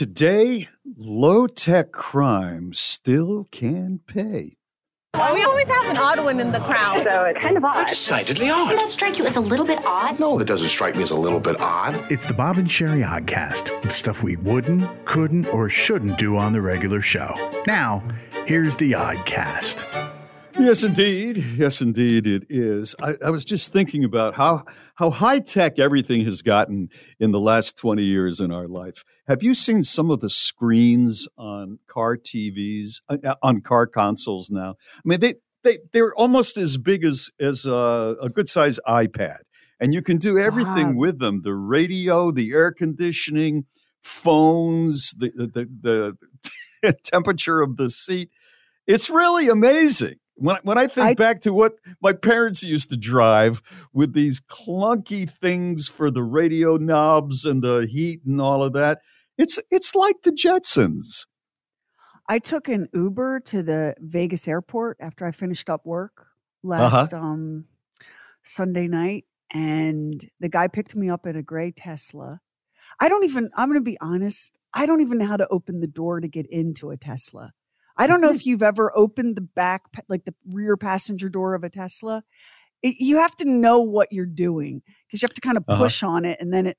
Today, low tech crime still can pay. We always have an odd one in the crowd. So it's kind of odd. Decidedly odd. Doesn't that strike you as a little bit odd? No, that doesn't strike me as a little bit odd. It's the Bob and Sheri Oddcast, the stuff we wouldn't, couldn't, or shouldn't do on the regular show. Now, here's the Oddcast. Yes, indeed. Yes, indeed, it is. I, I was just thinking about how how high tech everything has gotten in the last twenty years in our life. Have you seen some of the screens on car TVs uh, on car consoles now? I mean, they they they're almost as big as as a, a good sized iPad, and you can do everything Wow. with them: the radio, the air conditioning, phones, the the, the, the temperature of the seat. It's really amazing. When, I- when I think I- back to what my parents used to drive with these clunky things for the radio knobs and the heat and all of that, it's it's like the Jetsons. I took an Uber to the Vegas airport after I finished up work Uh-huh. last um, Sunday night, and the guy picked me up in a gray Tesla. I don't even. I'm going to be honest. I don't even know how to open the door to get into a Tesla. I don't know if you've ever opened the back, like the rear passenger door of a Tesla. It, you have to know what you're doing because you have to kind of Uh-huh. push on it, and then it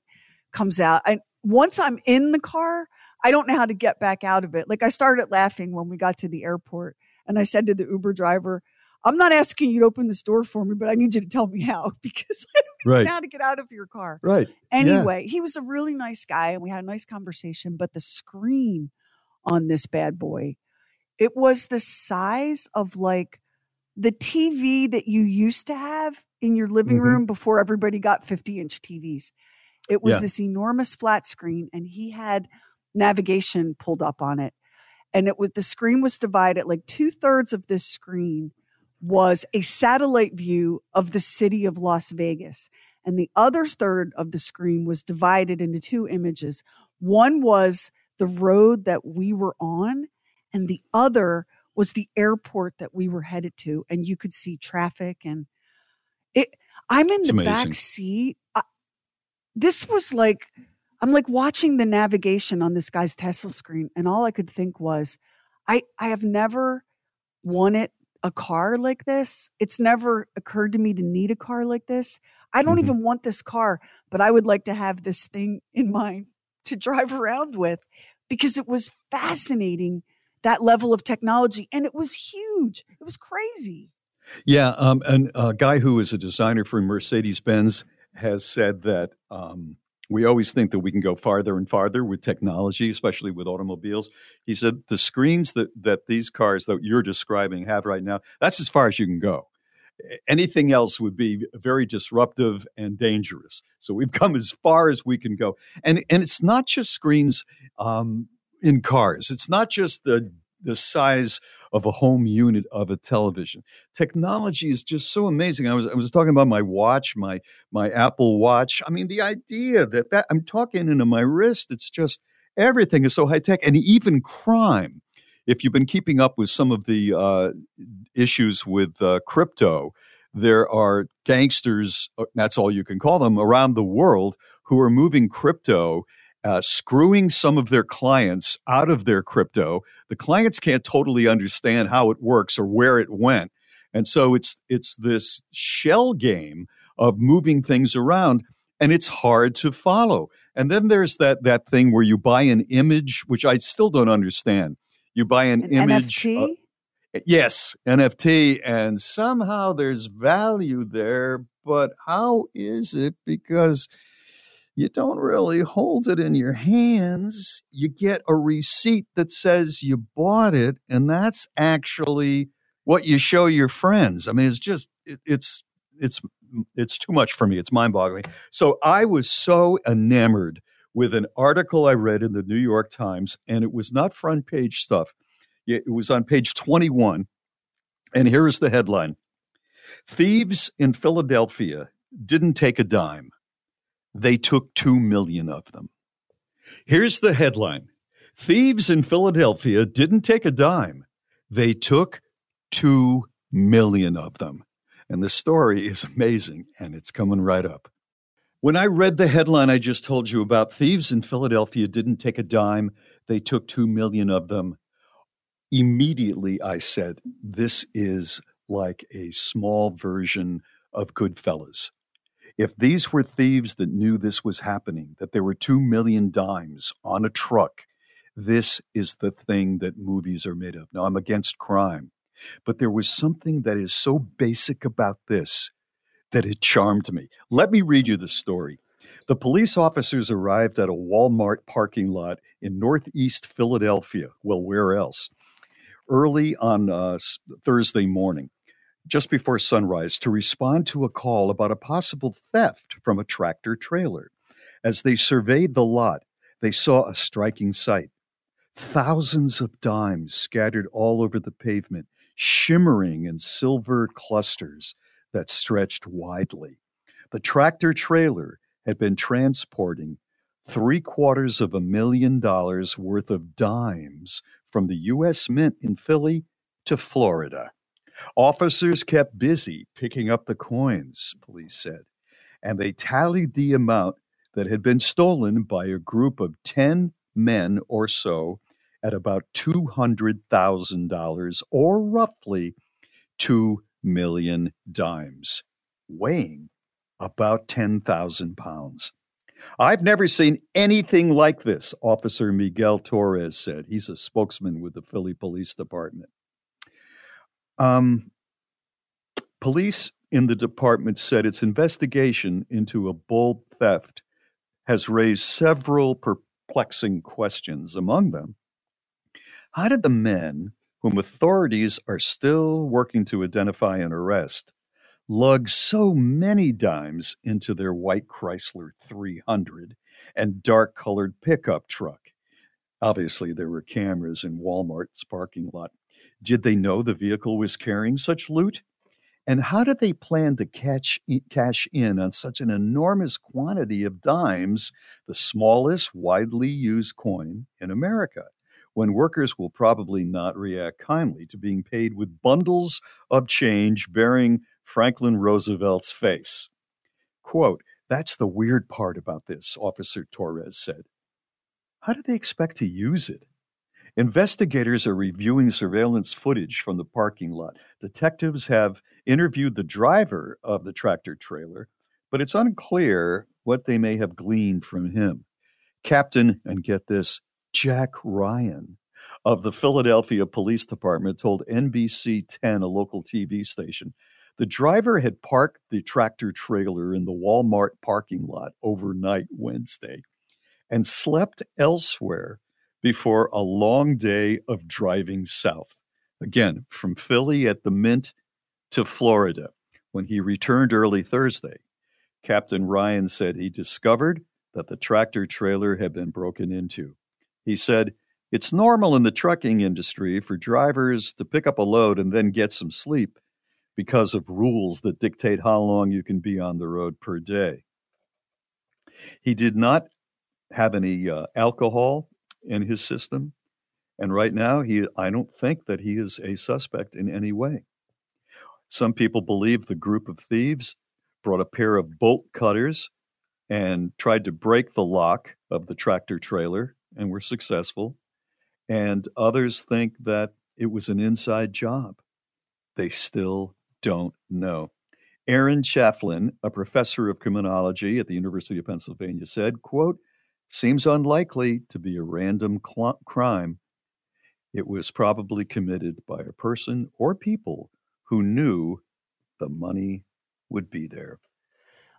comes out. And once I'm in the car, I don't know how to get back out of it. Like I started laughing when we got to the airport and I said to the Uber driver, I'm not asking you to open this door for me, but I need you to tell me how because I don't Right. know how to get out of your car. Right. Yeah. Anyway, he was a really nice guy and we had a nice conversation, but the screen on this bad boy, it was the size of like the TV that you used to have in your living Mhm. room before everybody got 50 inch TVs. It was Yeah. this enormous flat screen and he had navigation pulled up on it. And it was the screen was divided like two thirds of this screen was a satellite view of the city of Las Vegas. And the other third of the screen was divided into two images. One was the road that we were on, and the other was the airport that we were headed to. And you could see traffic and it. I'm in It's the amazing. back seat. I, this was like, I'm like watching the navigation on this guy's Tesla screen, and all I could think was, I I have never wanted a car like this. It's never occurred to me to need a car like this. I don't Mhm. even want this car, but I would like to have this thing in mind to drive around with because it was fascinating that level of technology and it was huge. It was crazy. Yeah, um, and a guy who is a designer for Mercedes Benz has said that um, we always think that we can go farther and farther with technology, especially with automobiles. He said the screens that that these cars that you're describing have right now, that's as far as you can go. Anything else would be very disruptive and dangerous. So we've come as far as we can go, and and it's not just screens um, in cars. It's not just the the size of a home unit of a television technology is just so amazing. I was I was talking about my watch, my my Apple Watch. I mean, the idea that that I'm talking into my wrist. It's just everything is so high tech, and even crime. If you've been keeping up with some of the uh, issues with uh, crypto, there are gangsters. uh, That's all you can call them around the world who are moving crypto. Uh, screwing some of their clients out of their crypto. The clients can't totally understand how it works or where it went and so it's it's this shell game of moving things around and it's hard to follow. And then there's that that thing where you buy an image which I still don't understand. You buy an, An image uh, NFT. yes, NFT and somehow there's value there, but how is it because you don't really hold it in your hands. You get a receipt that says you bought it, and that's actually what you show your friends. I mean, it's just it, it's it's it's too much for me. It's mind-boggling. So I was so enamored with an article I read in the New York Times, and it was not front page stuff. It was on page 21, and here is the headline: Thieves in Philadelphia didn't take a dime. They took 2 million of them. Here's the headline Thieves in Philadelphia didn't take a dime. They took 2 million of them. And the story is amazing, and it's coming right up. When I read the headline I just told you about, thieves in Philadelphia didn't take a dime, they took 2 million of them. Immediately I said, this is like a small version of Goodfellas. If these were thieves that knew this was happening, that there were 2 million dimes on a truck, this is the thing that movies are made of. Now, I'm against crime, but there was something that is so basic about this that it charmed me. Let me read you the story. The police officers arrived at a Walmart parking lot in northeast Philadelphia. Well, where else? Early on uh, Thursday morning, just before sunrise, to respond to a call about a possible theft from a tractor trailer. As they surveyed the lot, they saw a striking sight. Thousands of dimes scattered all over the pavement, shimmering in silver clusters that stretched widely. The tractor trailer had been transporting three quarters of a million dollars worth of dimes from the U.S. Mint in Philly to Florida. Officers kept busy picking up the coins, police said, and they tallied the amount that had been stolen by a group of 10 men or so at about $200,000 or roughly 2 million dimes, weighing about 10,000 pounds. I've never seen anything like this, Officer Miguel Torres said. He's a spokesman with the Philly Police Department. Um, police in the department said its investigation into a bold theft has raised several perplexing questions. Among them, how did the men, whom authorities are still working to identify and arrest, lug so many dimes into their white Chrysler 300 and dark colored pickup truck? Obviously, there were cameras in Walmart's parking lot. Did they know the vehicle was carrying such loot? And how did they plan to catch, cash in on such an enormous quantity of dimes, the smallest widely used coin in America? when workers will probably not react kindly to being paid with bundles of change bearing Franklin Roosevelt's face. Quote, That's the weird part about this, Officer Torres said. How do they expect to use it? Investigators are reviewing surveillance footage from the parking lot. Detectives have interviewed the driver of the tractor trailer, but it's unclear what they may have gleaned from him. Captain, and get this, Jack Ryan of the Philadelphia Police Department told NBC 10, a local TV station, the driver had parked the tractor trailer in the Walmart parking lot overnight Wednesday and slept elsewhere before a long day of driving south. Again, from Philly at the Mint to Florida. When he returned early Thursday, Captain Ryan said he discovered that the tractor trailer had been broken into. He said, It's normal in the trucking industry for drivers to pick up a load and then get some sleep because of rules that dictate how long you can be on the road per day. He did not have any uh, alcohol in his system. And right now, he, I don't think that he is a suspect in any way. Some people believe the group of thieves brought a pair of bolt cutters and tried to break the lock of the tractor trailer and were successful. And others think that it was an inside job. They still don't know. Aaron Chalfin, a professor of criminology at the University of Pennsylvania, said, quote, seems unlikely to be a random cl- crime. It was probably committed by a person or people who knew the money would be there.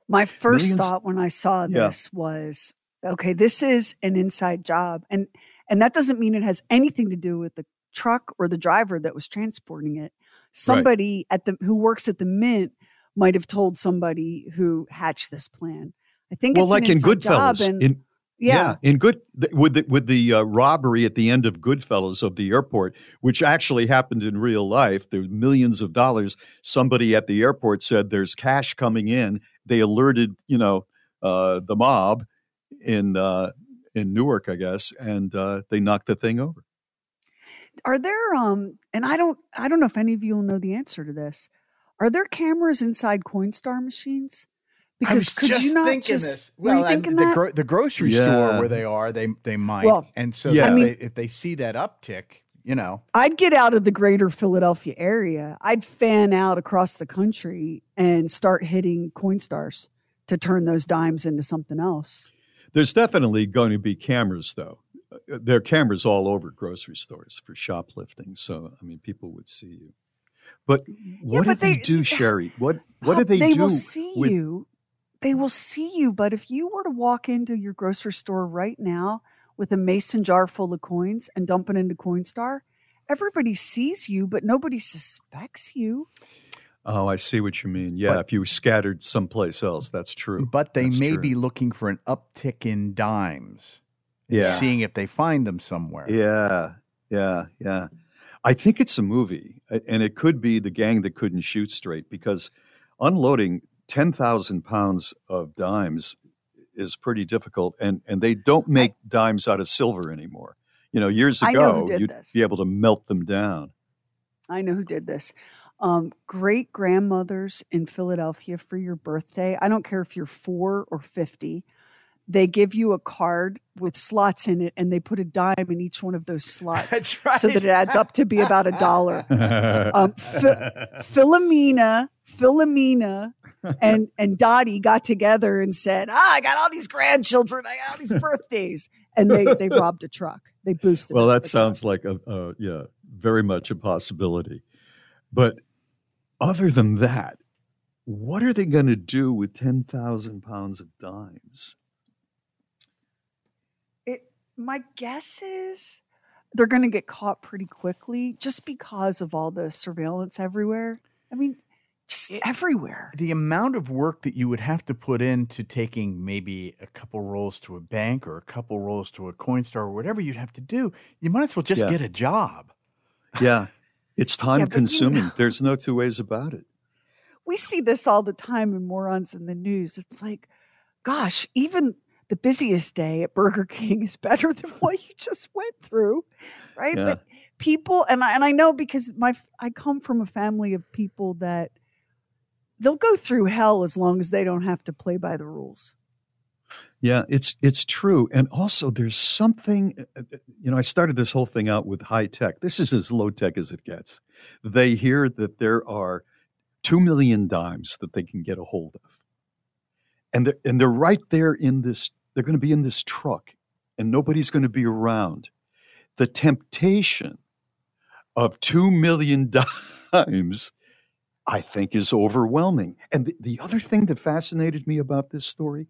My first Millions, thought when I saw this yeah. was okay, this is an inside job. And and that doesn't mean it has anything to do with the truck or the driver that was transporting it. Somebody right. at the who works at the mint might have told somebody who hatched this plan. I think well, like in Goodfellas, in, yeah. yeah. in good with the, with the uh, robbery at the end of Goodfellas of the airport, which actually happened in real life. There's millions of dollars. Somebody at the airport said there's cash coming in. They alerted, you know, uh, the mob, in uh, in Newark, I guess, and uh, they knocked the thing over. Are there um and I don't I don't know if any of you will know the answer to this. Are there cameras inside Coinstar machines? I was Because could just you not thinking just this. were you Well, and thinking the that? gro- the grocery Yeah. store where they are, they they might. Well, and so yeah. if, I mean- they, if they see that uptick, you know, I'd get out of the greater Philadelphia area. I'd fan out across the country and start hitting Coinstars to turn those dimes into something else. There's definitely going to be cameras, though. Uh, There are cameras all over grocery stores for shoplifting. So, I mean, people would see you. But what but do they, they- do, Sheri? What What do Pop, they, they do? will see with- you. They will see you. But if you were to walk into your grocery store right now with a mason jar full of coins and dump it into Coinstar, everybody sees you, but nobody suspects you. Oh, I see what you mean. Yeah, But- if you were scattered someplace else, that's true. but they That's may true. be looking for an uptick in dimes. and Yeah. seeing if they find them somewhere. Yeah, yeah, yeah. I think it's a movie, and it could be the gang that couldn't shoot straight because unloading 10,000 pounds of dimes is pretty difficult, and, and they don't make dimes out of silver anymore. You know, years I know ago, you'd this. be able to melt them down. I know who did this. Um, great grandmothers in Philadelphia for your birthday. I don't care if you're four or 50. They give you a card with slots in it and they put a dime in each one of those slots right. so that it adds up to be about a dollar. Um, Phi- Philomena, Philomena, and and Dottie got together and said, "Ah, I got all these grandchildren. I got all these birthdays," and they they robbed a truck. They boosted. well, that sounds like a, a yeah, very much a possibility. But other than that, what are they going to do with 10,000 pounds of dimes? It, my guess is they're going to get caught pretty quickly just because of all the surveillance everywhere. I mean, just It- everywhere. the amount of work that you would have to put into taking maybe a couple rolls to a bank or a couple rolls to a Coinstar or whatever you'd have to do, you might as well just Yeah. get a job. Yeah, it's time but you consuming. know- There's no two ways about it. We see this all the time in morons in the news. It's like, gosh, even the busiest day at Burger King is better than what you just went through, right? Yeah. But people, and I, and I know because my I come from a family of people that they'll go through hell as long as they don't have to play by the rules. Yeah, it's it's true. And also there's something uh, uh, you know, I started this whole thing out with high tech. This is as low tech as it gets. They hear that there are 2 million dimes that they can get a hold of. And they're, and they're right there in this they're going to be in this truck and nobody's going to be around. The temptation of 2 million dimes I think is overwhelming. And the, the other thing that fascinated me about this story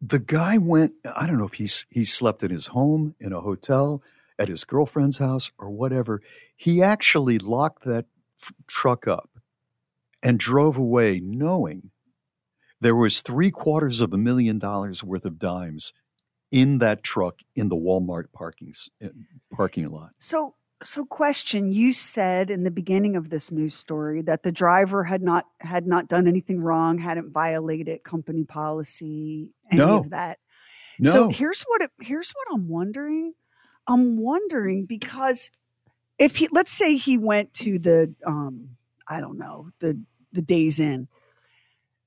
the guy went i don't know if he's he slept in his home in a hotel at his girlfriend's house or whatever he actually locked that f- truck up and drove away knowing there was three quarters of a million dollars worth of dimes in that truck in the walmart parking uh, parking lot So, so question: You said in the beginning of this news story that the driver had not had not done anything wrong, hadn't violated company policy, any No. of that. no So here's what it, here's what I'm wondering. I'm wondering because if he let's say he went to the um I don't know the the Days Inn,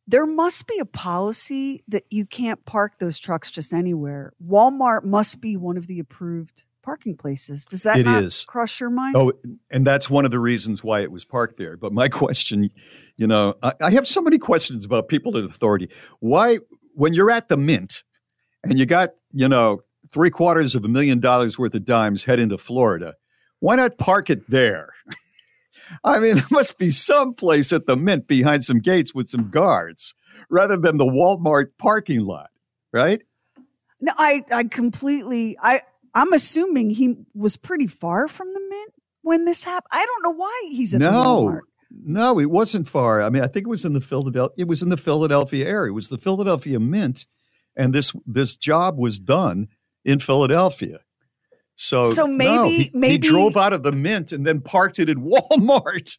there must be a policy that you can't park those trucks just anywhere. Walmart must be one of the approved parking places. Does that It not is. cross your mind? Oh, and that's one of the reasons why it was parked there. But my question, you know, I, I have so many questions about people in authority. Why, when you're at the mint and you got, you know, three quarters of a million dollars worth of dimes heading to Florida, why not park it there? I mean, there must be some place at the mint behind some gates with some guards rather than the Walmart parking lot, right? No, I I completely I I'm assuming he was pretty far from the mint when this happened. I don't know why he's at the No, Walmart. no, it wasn't far. I mean, I think it was in the Philadelphia. It was in the Philadelphia area. It was the Philadelphia Mint, and this this job was done in Philadelphia. So, So maybe- he, he maybe- drove out of the Mint and then parked it at Walmart.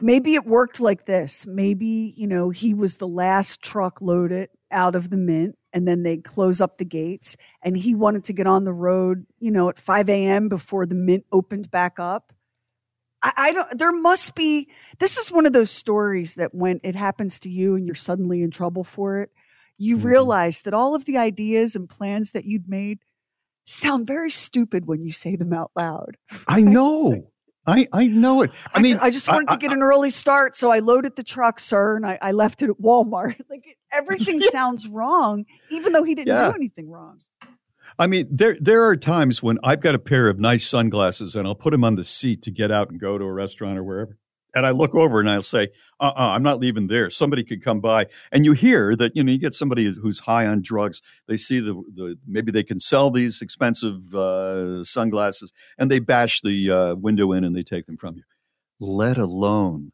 maybe it worked like this. Maybe, you know, he was the last truck loaded out of the mint and then they close up the gates and he wanted to get on the road, you know, at 5 a.m. before the mint opened back up. I, I don't. There must be. This is one of those stories that when it happens to you and you're suddenly in trouble for it, you Mhm. realize that all of the ideas and plans that you'd made sound very stupid when you say them out loud. I know. I I know it. I, I, mean, ju- I just wanted I- to get an early start, so I loaded the truck, sir, and I, I left it at Walmart. Like everything sounds wrong, even though he didn't Yeah. do anything wrong. I mean, there there are times when I've got a pair of nice sunglasses and I'll put them on the seat to get out and go to a restaurant or wherever. And I look over and I'll say, "Uh, uh I'm not leaving there. Somebody could come by." And you hear that you know you get somebody who's high on drugs. They see the the maybe they can sell these expensive uh, sunglasses and they bash the uh, window in and they take them from you. Let alone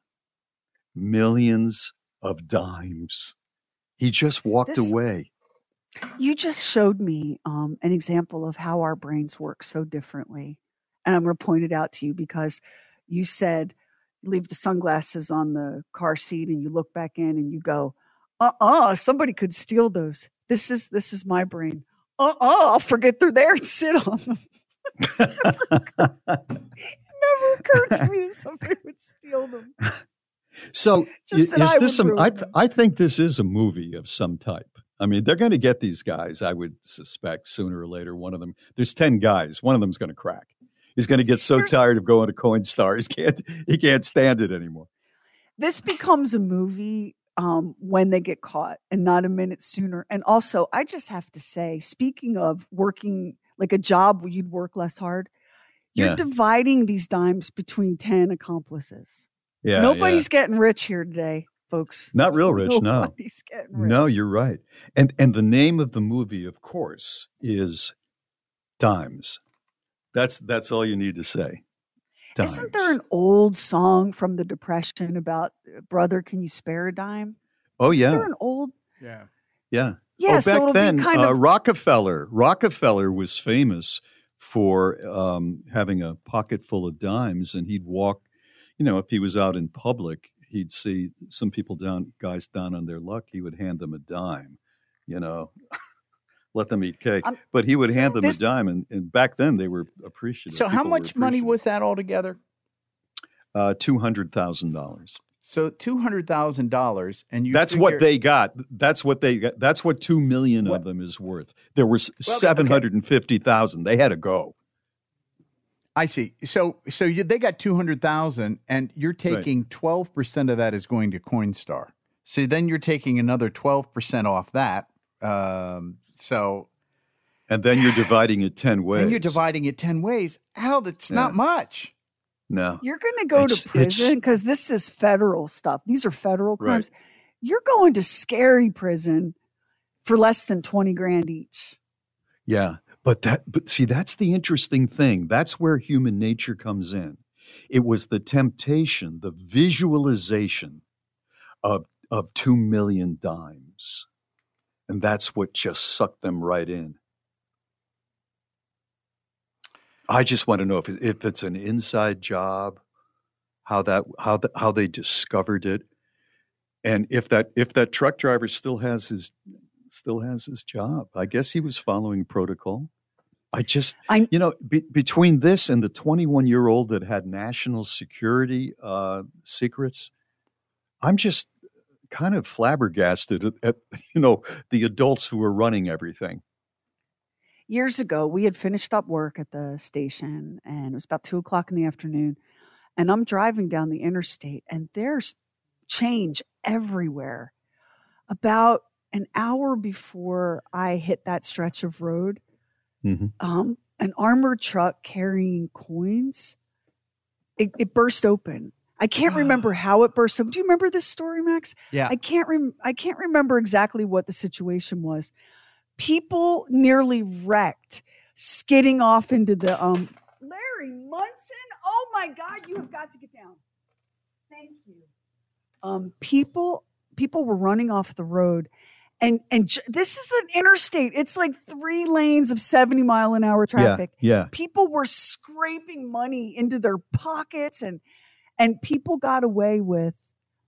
millions of dimes. He just walked This- away. You just showed me um, an example of how our brains work so differently. And I'm going to point it out to you because you said leave the sunglasses on the car seat and you look back in and you go, uh-uh, somebody could steal those. This is this is my brain. Uh-uh, I'll forget they're there and sit on them. Never occurred to me that somebody would steal them. So Just i- that is this some? I, th- I think this is a movie of some type. I mean, they're going to get these guys. I would suspect sooner or later. One of them. There's ten guys. One of them's going to crack. He's going to get so tired of going to Coinstar. He can't. He can't stand it anymore. this becomes a movie um, when they get caught and not a minute sooner. And also, I just have to say, speaking of working like a job where you'd work less hard, you're Yeah. dividing these dimes between 10 accomplices. Yeah. Nobody's getting rich here today, folks. not real rich. No. Nobody's getting rich. No, you're right. And and the name of the movie, of course, is Dimes. That's that's all you need to say. Dimes. Isn't there an old song from the Depression about, uh, brother, can you spare a dime? oh Isn't yeah, there an old? Yeah. yeah. Yeah, oh, so back it'll then, be kind uh, of. Rockefeller. Rockefeller was famous for um, having a pocket full of dimes, and he'd walk. You know, if he was out in public, he'd see some people down, guys down on their luck. He would hand them a dime. You know, let them eat cake. Um, but he would hand them this- a dime, and, and back then they were appreciative. So how People were much money was that altogether? uh, two hundred thousand dollars? So two hundred thousand dollars, and you. That's figure- what they got. That's what they got. That's what two million What- of them is worth. There was Well, okay. seven hundred and fifty thousand. They had to go. I see. So so you, they got two hundred thousand, and you're taking twelve percent of that is going to Coinstar. So then you're taking another twelve percent off that. Um, so And then you're dividing it 10 ways. then you're dividing it ten ways. Hell, that's not much. No. You're going to go It's- to prison because this is federal stuff. These are federal Right. crimes. You're going to scary prison for less than 20 grand each. Yeah. But that but see that's the interesting thing. That's where human nature comes in. It was the temptation, the visualization of of 2 million dimes. And that's what just sucked them right in. I just want to know if if it's an inside job, how that how the, how they discovered it, and if that if that truck driver still has his still has his job. I guess he was following protocol. I just I'm, you know be, between this and the 21 year old that had national security uh, secrets, I'm just kind of flabbergasted at, at you know the adults who were running everything. Years ago, we had finished up work at the station and it was about two o'clock in the afternoon. And I'm driving down the interstate and there's change everywhere. About an hour before I hit that stretch of road, Mhm. um, an armored truck carrying coins, it, it burst open. I can't remember how it burst open. Do you remember this story, Max? Yeah. I can't rem- I can't remember exactly what the situation was. People nearly wrecked, skidding off into the um Larry Munson. Oh my god, you have got to get down. Thank you. Um people people were running off the road and and j- this is an interstate. It's like 3 lanes of 70 mile an hour traffic Yeah, yeah. people were scraping money into their pockets and and people got away with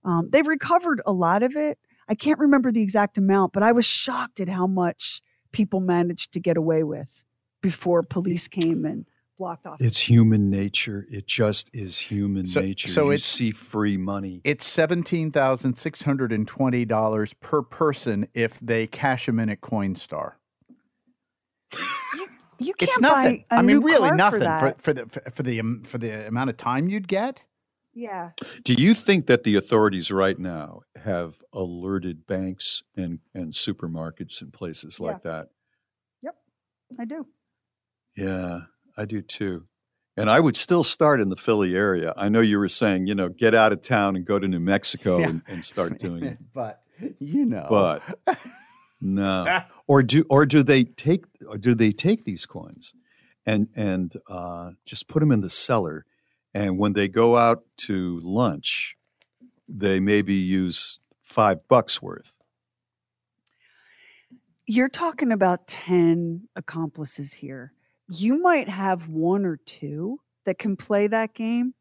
um, they recovered a lot of it i can't remember the exact amount but i was shocked at how much people managed to get away with before police came and blocked off. It's human nature. It just is human So- nature. so you it's- see free money. It's seventeen thousand six hundred and twenty dollars per person if they cash them in at Coinstar. you can't It's nothing. buy a I mean, new really nothing for, that. for, the for, for the um, for the amount of time you'd get. Yeah. Do you think that the authorities right now have alerted banks and, and supermarkets and places like that? Yep, I do. Yeah, I do too. And I would still start in the Philly area. I know you were saying, you know, get out of town and go to New Mexico Yeah. and, and start doing it. but you know, But no. Or do or do they take or do they take these coins and and uh, just put them in the cellar and when they go out to lunch, they maybe use five bucks worth. You're talking about 10 accomplices here. You might have one or two that can play that game,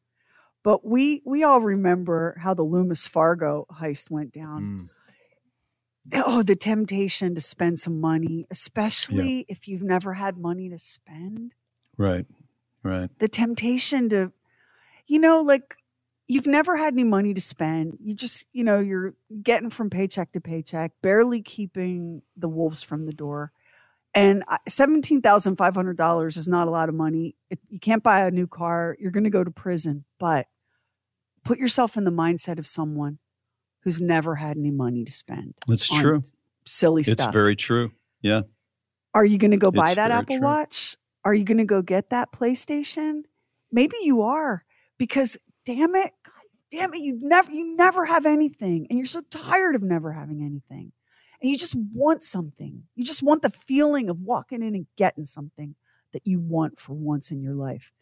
but we we all remember how the Loomis Fargo heist went down. Mm. Oh, the temptation to spend some money, especially if you've never had money to spend. Right. Right. the temptation to you know like you've never had any money to spend you just you know you're getting from paycheck to paycheck barely keeping the wolves from the door and $17,500 is not a lot of money it, you can't buy a new car you're going to go to prison but put yourself in the mindset of someone who's never had any money to spend on true. silly It's stuff It's very true. Yeah. are you going to go buy It's that Apple true. Watch? Are you going to go get that PlayStation? Maybe you are because damn it, God damn it, you never you never have anything and you're so tired of never having anything. And you just want something. You just want the feeling of walking in and getting something that you want for once in your life.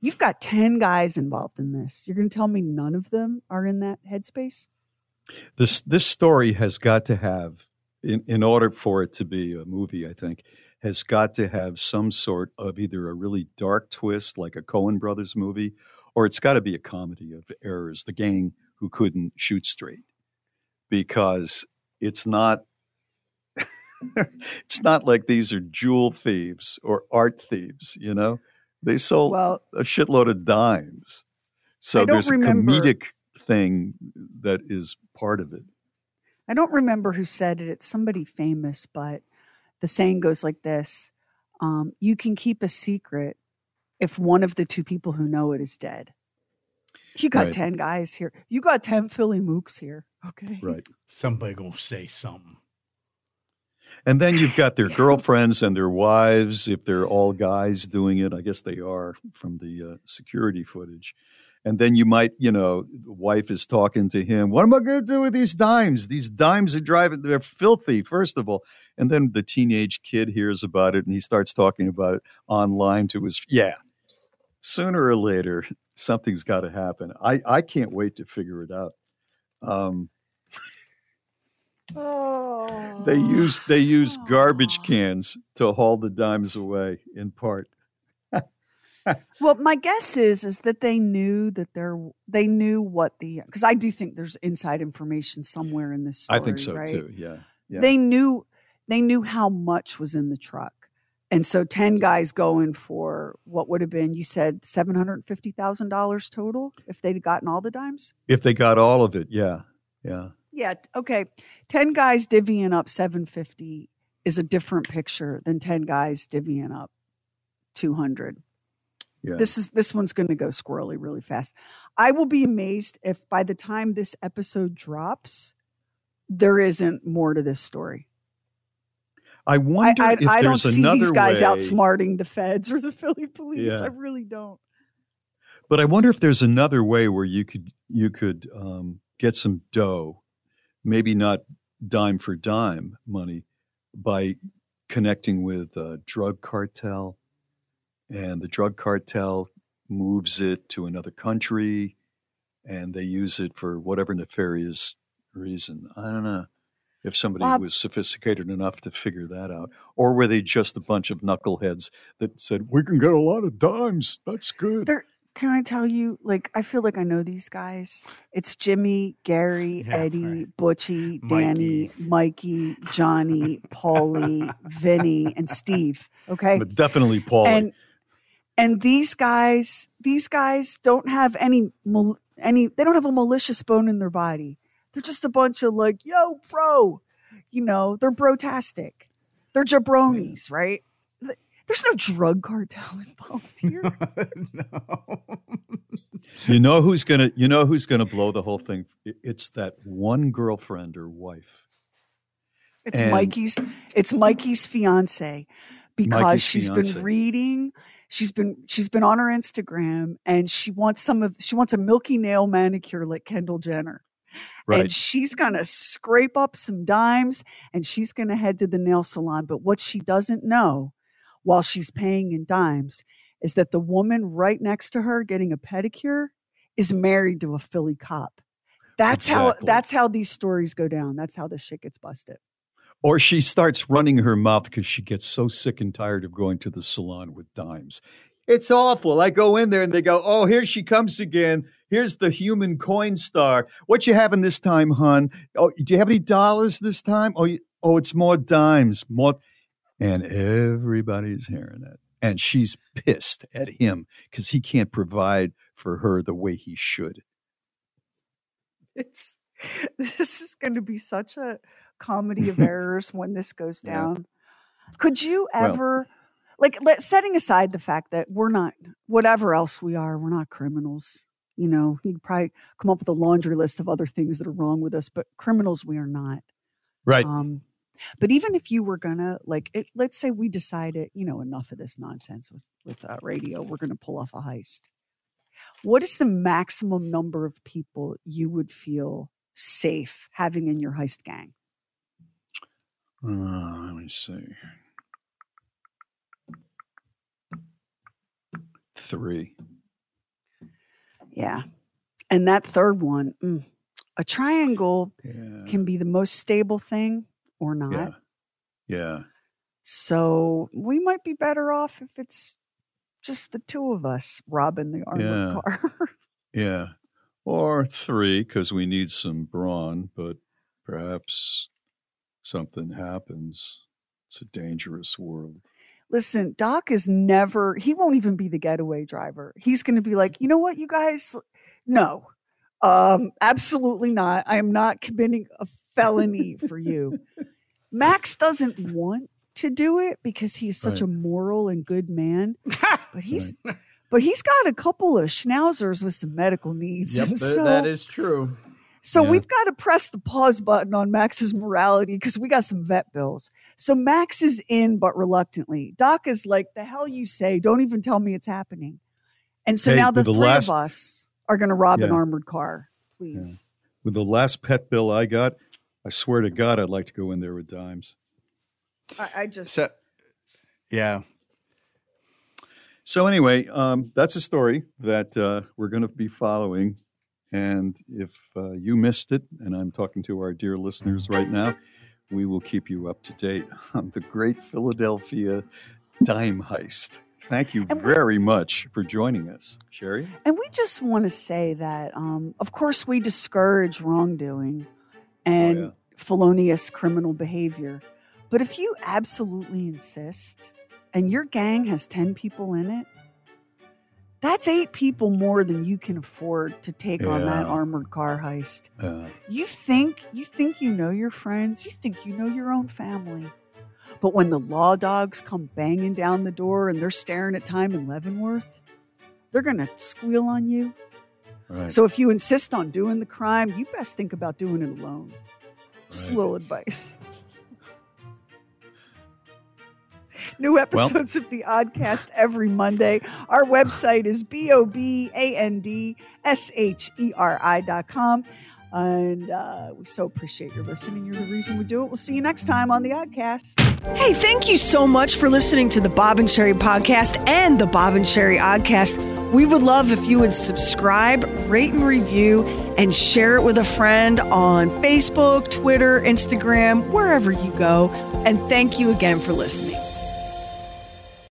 You've got 10 guys involved in this. You're going to tell me none of them are in that headspace? This this story has got to have in, in order for it to be a movie, I think, has got to have some sort of either a really dark twist like a Coen Brothers movie, or it's got to be a comedy of errors, the gang who couldn't shoot straight. Because it's not it's not like these are jewel thieves or art thieves, you know? They sold Well, a shitload of dimes. So there's a remember- comedic thing that is part of it. I don't remember who said it. It's somebody famous, but the saying goes like this um, You can keep a secret if one of the two people who know it is dead. You got Right. 10 guys here. You got 10 Philly mooks here. Okay. Right. somebody gonna say something. And then you've got their girlfriends and their wives, if they're all guys doing it. I guess they are from the uh, security footage. And then you might, you know, the wife is talking to him. What am I going to do with these dimes? These dimes are driving, they're filthy, first of all. And then the teenage kid hears about it and he starts talking about it online to his, yeah. Sooner or later, something's got to happen. I, I can't wait to figure it out. Um, Oh. they use they use garbage cans to haul the dimes away in part. Well, my guess is is that they knew that they're they knew what the because I do think there's inside information somewhere in this story. I think so right? too. Yeah. Yeah. They knew they knew how much was in the truck. And so 10 guys going for what would have been, you said $750,000 total if they'd gotten all the dimes? if they got all of it, yeah. Yeah. Yeah. Okay. 10 guys divvying up 750 is a different picture than 10 guys divvying up 200. Yeah. This is this one's going to go squirrely really fast. I will be amazed if by the time this episode drops, there isn't more to this story. I I, wonder I, if I don't see these guys way, outsmarting the feds or the Philly police. Yeah. I really don't. But I wonder if there's another way where you could you could um, get some dough, maybe not dime for dime money, by connecting with a drug cartel, and the drug cartel moves it to another country, and they use it for whatever nefarious reason. I don't know if somebody Bob- was sophisticated enough to figure that out, or were they just a bunch of knuckleheads that said we can get a lot of dimes? That's good. Can I tell you? Like, I feel like I know these guys. It's Jimmy, Gary, Yeah, Eddie, right. Butchie, Danny, Mikey, Johnny, Paulie, Vinny, and Steve. Okay, But definitely Paulie. and And these guys, these guys don't have any mal- any. They don't have a malicious bone in their body. They're just a bunch of like, yo, bro. You know, they're brotastic. They're jabronis, right? There's no drug cartel involved here. no. You know who's gonna you know who's gonna blow the whole thing? It's that one girlfriend or wife. It's And- Mikey's. It's Mikey's fiance because Mikey's she's fiancé. been reading. She's been she's been on her Instagram and she wants some of she wants a milky nail manicure like Kendall Jenner. Right. And she's gonna scrape up some dimes and she's gonna head to the nail salon. But what she doesn't know while she's paying in dimes is that the woman right next to her getting a pedicure is married to a Philly cop. That's how that's how these stories go down. That's how this shit gets busted. Or she starts running her mouth because she gets so sick and tired of going to the salon with dimes. It's awful. I go in there and they go, "Oh, here she comes again. Here's the human coin star. What you having this time, hon? Oh, do you have any dollars this time? Oh, you, oh, it's more dimes, more." And everybody's hearing it, and she's pissed at him because he can't provide for her the way he should. it's this is going to be such a comedy of errors when this goes Yeah. down. Could you Well- ever like let setting aside the fact that we're not whatever else we are, we're not criminals. You know, you'd probably come up with a laundry list of other things that are wrong with us, but criminals we are not. Right. Um, but even if you were gonna like, it, let's say we decided, you know, enough of this nonsense with with uh, radio, we're gonna pull off a heist. What is the maximum number of people you would feel safe having in your heist gang? Uh, let me see. Three. Yeah, and that third one, mm, a triangle Yeah. can be the most stable thing or not. Yeah. Yeah. So we might be better off if it's just the two of us robbing the armored Yeah. car. Yeah. Or three, because we need some brawn, but perhaps something happens. It's a dangerous world. Listen, Doc is never, he won't even be the getaway driver. He's going to be like, you know what, you guys? No, um, absolutely not. I am not committing a felony for you. Max doesn't want to do it because he's such Right. a moral and good man, but he's. But he's got a couple of schnauzers with some medical needs. Yep, so, that is true. So Yeah. we've got to press the pause button on Max's morality because we got some vet bills. So Max is in, but reluctantly. Doc is like, the hell you say? Don't even tell me it's happening. And so Hey, now the the three last- of us are going to rob an armored car. Please. With the last pet bill I got, I swear to God, I'd like to go in there with dimes. I, I just. So, yeah. So anyway, um, that's a story that uh, we're going to be following. And if uh, you missed it, and I'm talking to our dear listeners right now, we will keep you up to date on the great Philadelphia dime heist. Thank you very much for joining us, Sheri. And we just want to say that, um, of course, we discourage wrongdoing and Oh, yeah. felonious criminal behavior. But if you absolutely insist and your gang has 10 people in it, that's eight people more than you can afford to take on that armored car heist. Uh, You think you think you know your friends, you think you know your own family. But when the law dogs come banging down the door and they're staring at time in Leavenworth, they're going to squeal on you. right. So if you insist on doing the crime, you best think about doing it alone. Just a little advice. New episodes of the Oddcast every Monday. Our website is B O B A N D S H E R I dot com. And uh, we so appreciate your listening. You're the reason we do it. We'll see you next time on the Oddcast. Hey, thank you so much for listening to the Bob and Sheri podcast and the Bob and Sheri Oddcast. We would love if you would subscribe, rate, and review, and share it with a friend on Facebook, Twitter, Instagram, wherever you go. And thank you again for listening.